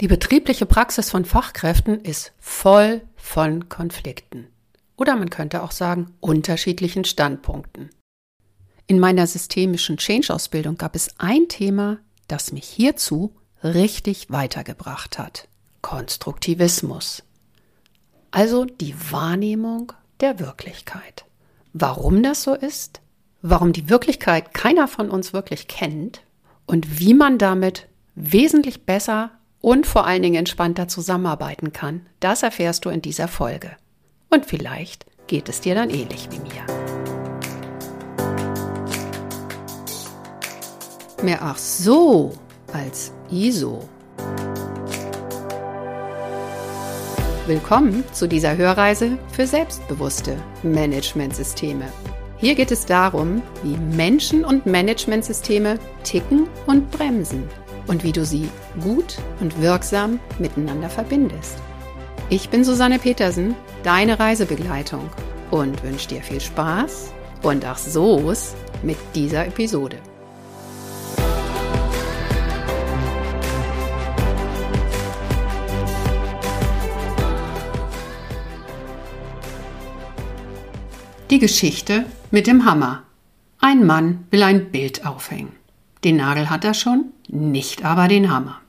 Die betriebliche Praxis von Fachkräften ist voll von Konflikten. Oder man könnte auch sagen, unterschiedlichen Standpunkten. In meiner systemischen Change-Ausbildung gab es ein Thema, das mich hierzu richtig weitergebracht hat. Konstruktivismus. Also die Wahrnehmung der Wirklichkeit. Warum das so ist, warum die Wirklichkeit keiner von uns wirklich kennt und wie man damit wesentlich besser und vor allen Dingen entspannter zusammenarbeiten kann, das erfährst du in dieser Folge. Und vielleicht geht es dir dann ähnlich wie mir. Mehr ach so als ISO. Willkommen zu dieser Hörreise für selbstbewusste Managementsysteme. Hier geht es darum, wie Menschen und Managementsysteme ticken und bremsen und wie du sie gut und wirksam miteinander verbindest. Ich bin Susanne Petersen, deine Reisebegleitung und wünsche dir viel Spaß und ach so's mit dieser Episode. Die Geschichte mit dem Hammer. Ein Mann will ein Bild aufhängen. Den Nagel hat er schon, nicht aber den Hammer.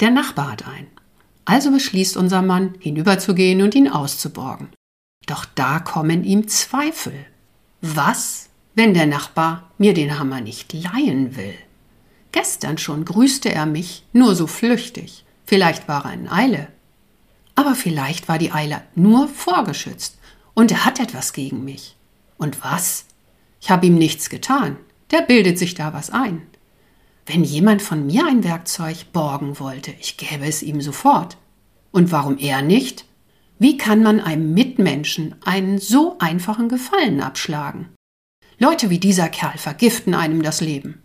Der Nachbar hat einen. Also beschließt unser Mann, hinüberzugehen und ihn auszuborgen. Doch da kommen ihm Zweifel. Was, wenn der Nachbar mir den Hammer nicht leihen will? Gestern schon grüßte er mich, nur so flüchtig. Vielleicht war er in Eile. Aber vielleicht war die Eile nur vorgeschützt und er hat etwas gegen mich. Und was? Ich habe ihm nichts getan. Der bildet sich da was ein. Wenn jemand von mir ein Werkzeug borgen wollte, ich gäbe es ihm sofort. Und warum er nicht? Wie kann man einem Mitmenschen einen so einfachen Gefallen abschlagen? Leute wie dieser Kerl vergiften einem das Leben.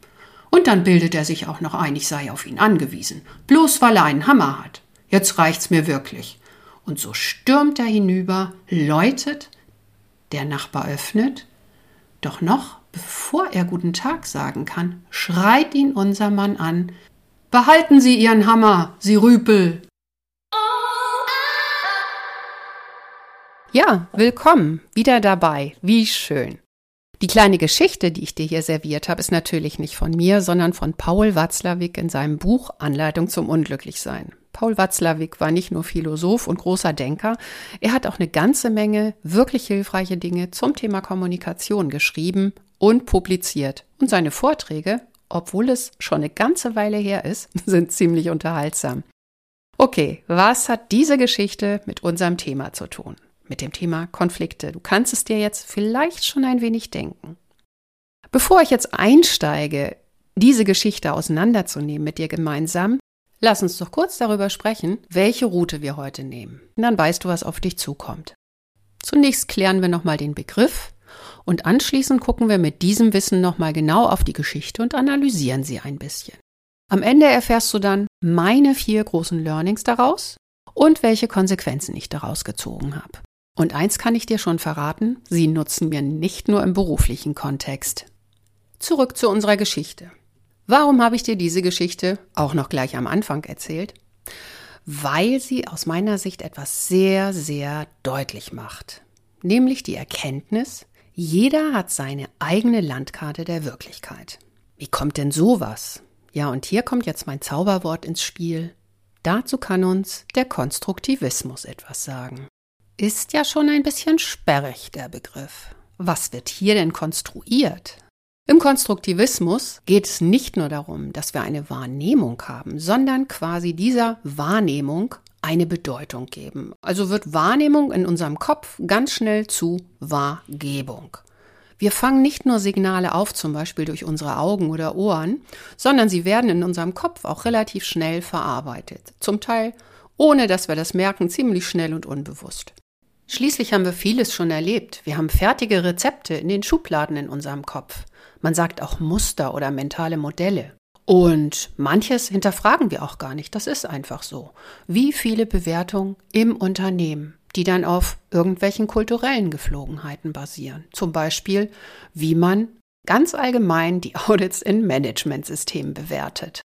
Und dann bildet er sich auch noch ein, ich sei auf ihn angewiesen, bloß weil er einen Hammer hat. Jetzt reicht's mir wirklich. Und so stürmt er hinüber, läutet, der Nachbar öffnet, doch noch, bevor er guten Tag sagen kann, schreit ihn unser Mann an Behalten Sie Ihren Hammer, Sie Rüpel. Ja, willkommen, wieder dabei, wie schön. Die kleine Geschichte, die ich dir hier serviert habe, ist natürlich nicht von mir, sondern von Paul Watzlawick in seinem Buch Anleitung zum Unglücklichsein. Paul Watzlawick war nicht nur Philosoph und großer Denker, er hat auch eine ganze Menge wirklich hilfreiche Dinge zum Thema Kommunikation geschrieben und publiziert. Und seine Vorträge, obwohl es schon eine ganze Weile her ist, sind ziemlich unterhaltsam. Okay, was hat diese Geschichte mit unserem Thema zu tun? Mit dem Thema Konflikte. Du kannst es dir jetzt vielleicht schon ein wenig denken. Bevor ich jetzt einsteige, diese Geschichte auseinanderzunehmen mit dir gemeinsam, Lass uns doch kurz darüber sprechen, welche Route wir heute nehmen. Dann weißt du, was auf dich zukommt. Zunächst klären wir nochmal den Begriff und anschließend gucken wir mit diesem Wissen nochmal genau auf die Geschichte und analysieren sie ein bisschen. Am Ende erfährst du dann meine vier großen Learnings daraus und welche Konsequenzen ich daraus gezogen habe. Und eins kann ich dir schon verraten, sie nutzen wir nicht nur im beruflichen Kontext. Zurück zu unserer Geschichte. Warum habe ich dir diese Geschichte auch noch gleich am Anfang erzählt? Weil sie aus meiner Sicht etwas sehr, sehr deutlich macht. Nämlich die Erkenntnis, jeder hat seine eigene Landkarte der Wirklichkeit. Wie kommt denn sowas? Ja, und hier kommt jetzt mein Zauberwort ins Spiel. Dazu kann uns der Konstruktivismus etwas sagen. Ist ja schon ein bisschen sperrig der Begriff. Was wird hier denn konstruiert? Im Konstruktivismus geht es nicht nur darum, dass wir eine Wahrnehmung haben, sondern quasi dieser Wahrnehmung eine Bedeutung geben. Also wird Wahrnehmung in unserem Kopf ganz schnell zu Wahrgebung. Wir fangen nicht nur Signale auf, zum Beispiel durch unsere Augen oder Ohren, sondern sie werden in unserem Kopf auch relativ schnell verarbeitet. Zum Teil, ohne dass wir das merken, ziemlich schnell und unbewusst. Schließlich haben wir vieles schon erlebt. Wir haben fertige Rezepte in den Schubladen in unserem Kopf. Man sagt auch Muster oder mentale Modelle. Und manches hinterfragen wir auch gar nicht. Das ist einfach so. Wie viele Bewertungen im Unternehmen, die dann auf irgendwelchen kulturellen Geflogenheiten basieren. Zum Beispiel, wie man ganz allgemein die Audits in Managementsystemen bewertet.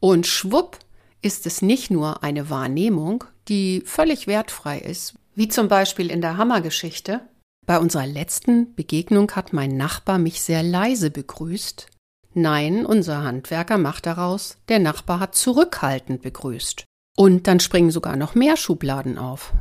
Und schwupp ist es nicht nur eine Wahrnehmung, die völlig wertfrei ist, wie zum Beispiel in der Hammergeschichte. Bei unserer letzten Begegnung hat mein Nachbar mich sehr leise begrüßt. Nein, unser Handwerker macht daraus, der Nachbar hat zurückhaltend begrüßt. Und dann springen sogar noch mehr Schubladen auf.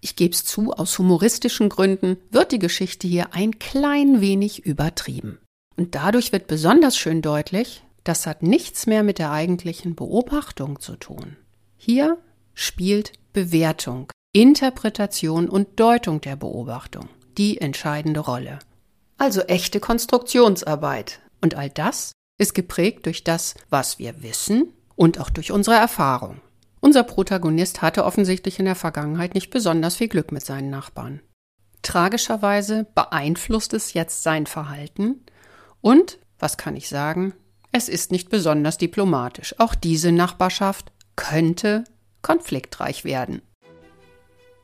Ich geb's zu, aus humoristischen Gründen wird die Geschichte hier ein klein wenig übertrieben. Und dadurch wird besonders schön deutlich, das hat nichts mehr mit der eigentlichen Beobachtung zu tun. Hier spielt Bewertung, Interpretation und Deutung der Beobachtung die entscheidende Rolle. Also echte Konstruktionsarbeit. Und all das ist geprägt durch das, was wir wissen und auch durch unsere Erfahrung. Unser Protagonist hatte offensichtlich in der Vergangenheit nicht besonders viel Glück mit seinen Nachbarn. Tragischerweise beeinflusst es jetzt sein Verhalten und, was kann ich sagen, es ist nicht besonders diplomatisch. Auch diese Nachbarschaft könnte konfliktreich werden.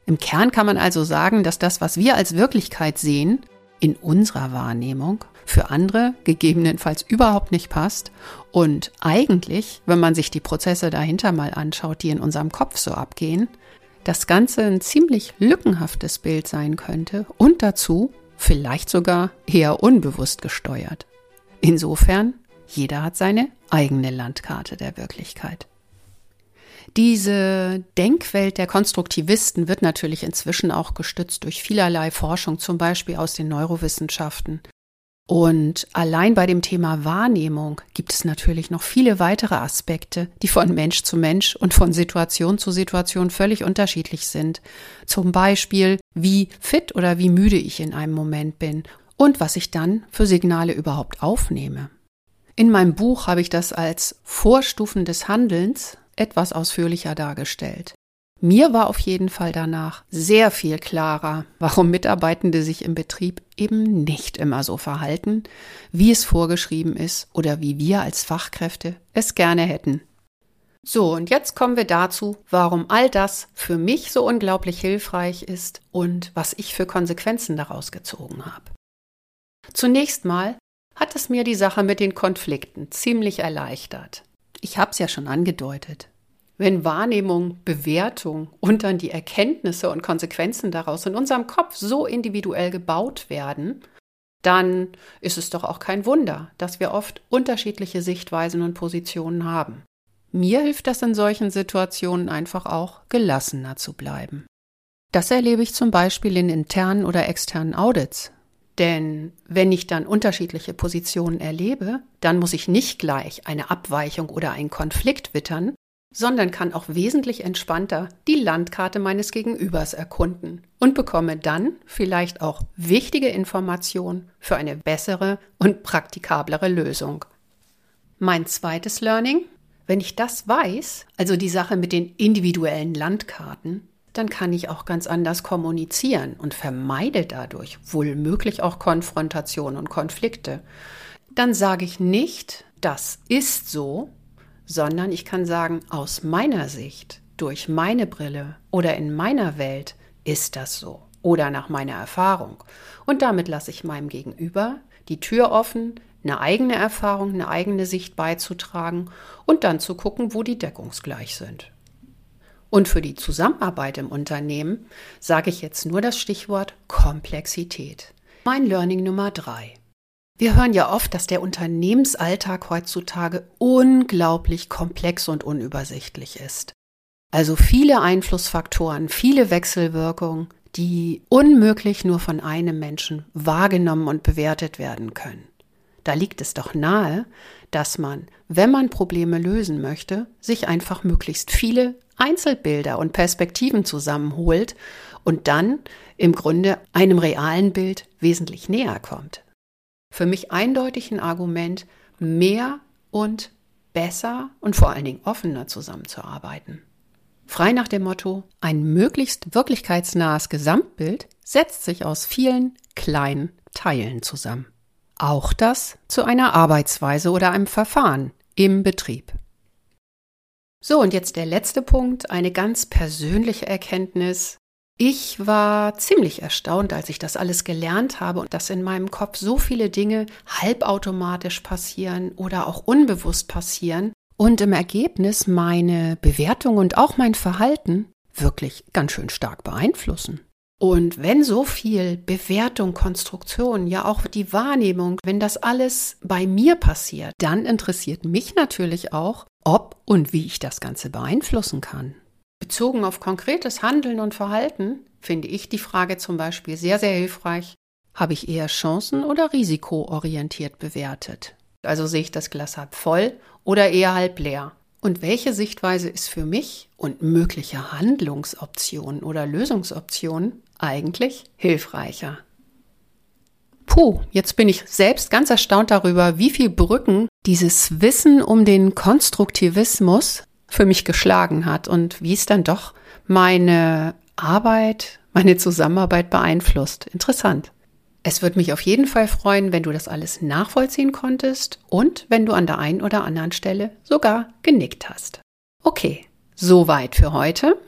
Im Kern kann man also sagen, dass das, was wir als Wirklichkeit sehen, in unserer Wahrnehmung für andere gegebenenfalls überhaupt nicht passt und eigentlich, wenn man sich die Prozesse dahinter mal anschaut, die in unserem Kopf so abgehen, das Ganze ein ziemlich lückenhaftes Bild sein könnte und dazu vielleicht sogar eher unbewusst gesteuert. Insofern, jeder hat seine eigene Landkarte der Wirklichkeit. Diese Denkwelt der Konstruktivisten wird natürlich inzwischen auch gestützt durch vielerlei Forschung, zum Beispiel aus den Neurowissenschaften. Und allein bei dem Thema Wahrnehmung gibt es natürlich noch viele weitere Aspekte, die von Mensch zu Mensch und von Situation zu Situation völlig unterschiedlich sind. Zum Beispiel, wie fit oder wie müde ich in einem Moment bin und was ich dann für Signale überhaupt aufnehme. In meinem Buch habe ich das als Vorstufen des Handelns etwas ausführlicher dargestellt. Mir war auf jeden Fall danach sehr viel klarer, warum Mitarbeitende sich im Betrieb eben nicht immer so verhalten, wie es vorgeschrieben ist oder wie wir als Fachkräfte es gerne hätten. So, und jetzt kommen wir dazu, warum all das für mich so unglaublich hilfreich ist und was ich für Konsequenzen daraus gezogen habe. Zunächst mal hat es mir die Sache mit den Konflikten ziemlich erleichtert. Ich habe es ja schon angedeutet. Wenn Wahrnehmung, Bewertung und dann die Erkenntnisse und Konsequenzen daraus in unserem Kopf so individuell gebaut werden, dann ist es doch auch kein Wunder, dass wir oft unterschiedliche Sichtweisen und Positionen haben. Mir hilft das in solchen Situationen einfach auch, gelassener zu bleiben. Das erlebe ich zum Beispiel in internen oder externen Audits. Denn wenn ich dann unterschiedliche Positionen erlebe, dann muss ich nicht gleich eine Abweichung oder einen Konflikt wittern, sondern kann auch wesentlich entspannter die Landkarte meines Gegenübers erkunden und bekomme dann vielleicht auch wichtige Informationen für eine bessere und praktikablere Lösung. Mein zweites Learning, wenn ich das weiß, also die Sache mit den individuellen Landkarten, dann kann ich auch ganz anders kommunizieren und vermeide dadurch wohl möglich auch Konfrontation und Konflikte. Dann sage ich nicht, das ist so, sondern ich kann sagen, aus meiner Sicht, durch meine Brille oder in meiner Welt ist das so oder nach meiner Erfahrung. Und damit lasse ich meinem Gegenüber die Tür offen, eine eigene Erfahrung, eine eigene Sicht beizutragen und dann zu gucken, wo die deckungsgleich sind. Und für die Zusammenarbeit im Unternehmen sage ich jetzt nur das Stichwort Komplexität. Mein Learning Nummer drei. Wir hören ja oft, dass der Unternehmensalltag heutzutage unglaublich komplex und unübersichtlich ist. Also viele Einflussfaktoren, viele Wechselwirkungen, die unmöglich nur von einem Menschen wahrgenommen und bewertet werden können. Da liegt es doch nahe, dass man, wenn man Probleme lösen möchte, sich einfach möglichst viele Einzelbilder und Perspektiven zusammenholt und dann im Grunde einem realen Bild wesentlich näher kommt für mich eindeutig ein Argument, mehr und besser und vor allen Dingen offener zusammenzuarbeiten. Frei nach dem Motto, ein möglichst wirklichkeitsnahes Gesamtbild setzt sich aus vielen kleinen Teilen zusammen. Auch das zu einer Arbeitsweise oder einem Verfahren im Betrieb. So, und jetzt der letzte Punkt, eine ganz persönliche Erkenntnis, ich war ziemlich erstaunt, als ich das alles gelernt habe und dass in meinem Kopf so viele Dinge halbautomatisch passieren oder auch unbewusst passieren und im Ergebnis meine Bewertung und auch mein Verhalten wirklich ganz schön stark beeinflussen. Und wenn so viel Bewertung, Konstruktion, ja auch die Wahrnehmung, wenn das alles bei mir passiert, dann interessiert mich natürlich auch, ob und wie ich das Ganze beeinflussen kann. Bezogen auf konkretes Handeln und Verhalten finde ich die Frage zum Beispiel sehr, sehr hilfreich. Habe ich eher chancen- oder risikoorientiert bewertet? Also sehe ich das Glas halb voll oder eher halb leer? Und welche Sichtweise ist für mich und mögliche Handlungsoptionen oder Lösungsoptionen eigentlich hilfreicher? Puh, jetzt bin ich selbst ganz erstaunt darüber, wie viel Brücken dieses Wissen um den Konstruktivismus für mich geschlagen hat und wie es dann doch meine Arbeit, meine Zusammenarbeit beeinflusst. Interessant. Es würde mich auf jeden Fall freuen, wenn du das alles nachvollziehen konntest und wenn du an der einen oder anderen Stelle sogar genickt hast. Okay, soweit für heute.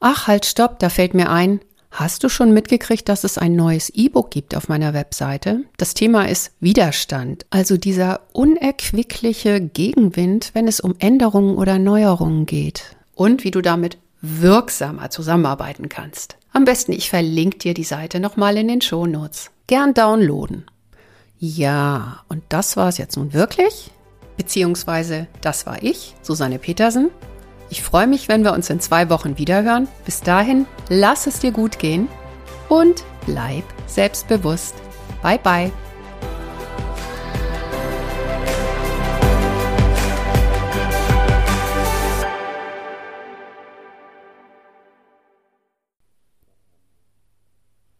Ach, halt, stopp, da fällt mir ein. Hast du schon mitgekriegt, dass es ein neues E-Book gibt auf meiner Webseite? Das Thema ist Widerstand, also dieser unerquickliche Gegenwind, wenn es um Änderungen oder Neuerungen geht und wie du damit wirksamer zusammenarbeiten kannst. Am besten ich verlinke dir die Seite nochmal in den Shownotes gern downloaden. Ja, und das war es jetzt nun wirklich? Beziehungsweise, das war ich, Susanne Petersen. Ich freue mich, wenn wir uns in zwei Wochen wiederhören. Bis dahin, lass es dir gut gehen und bleib selbstbewusst. Bye bye.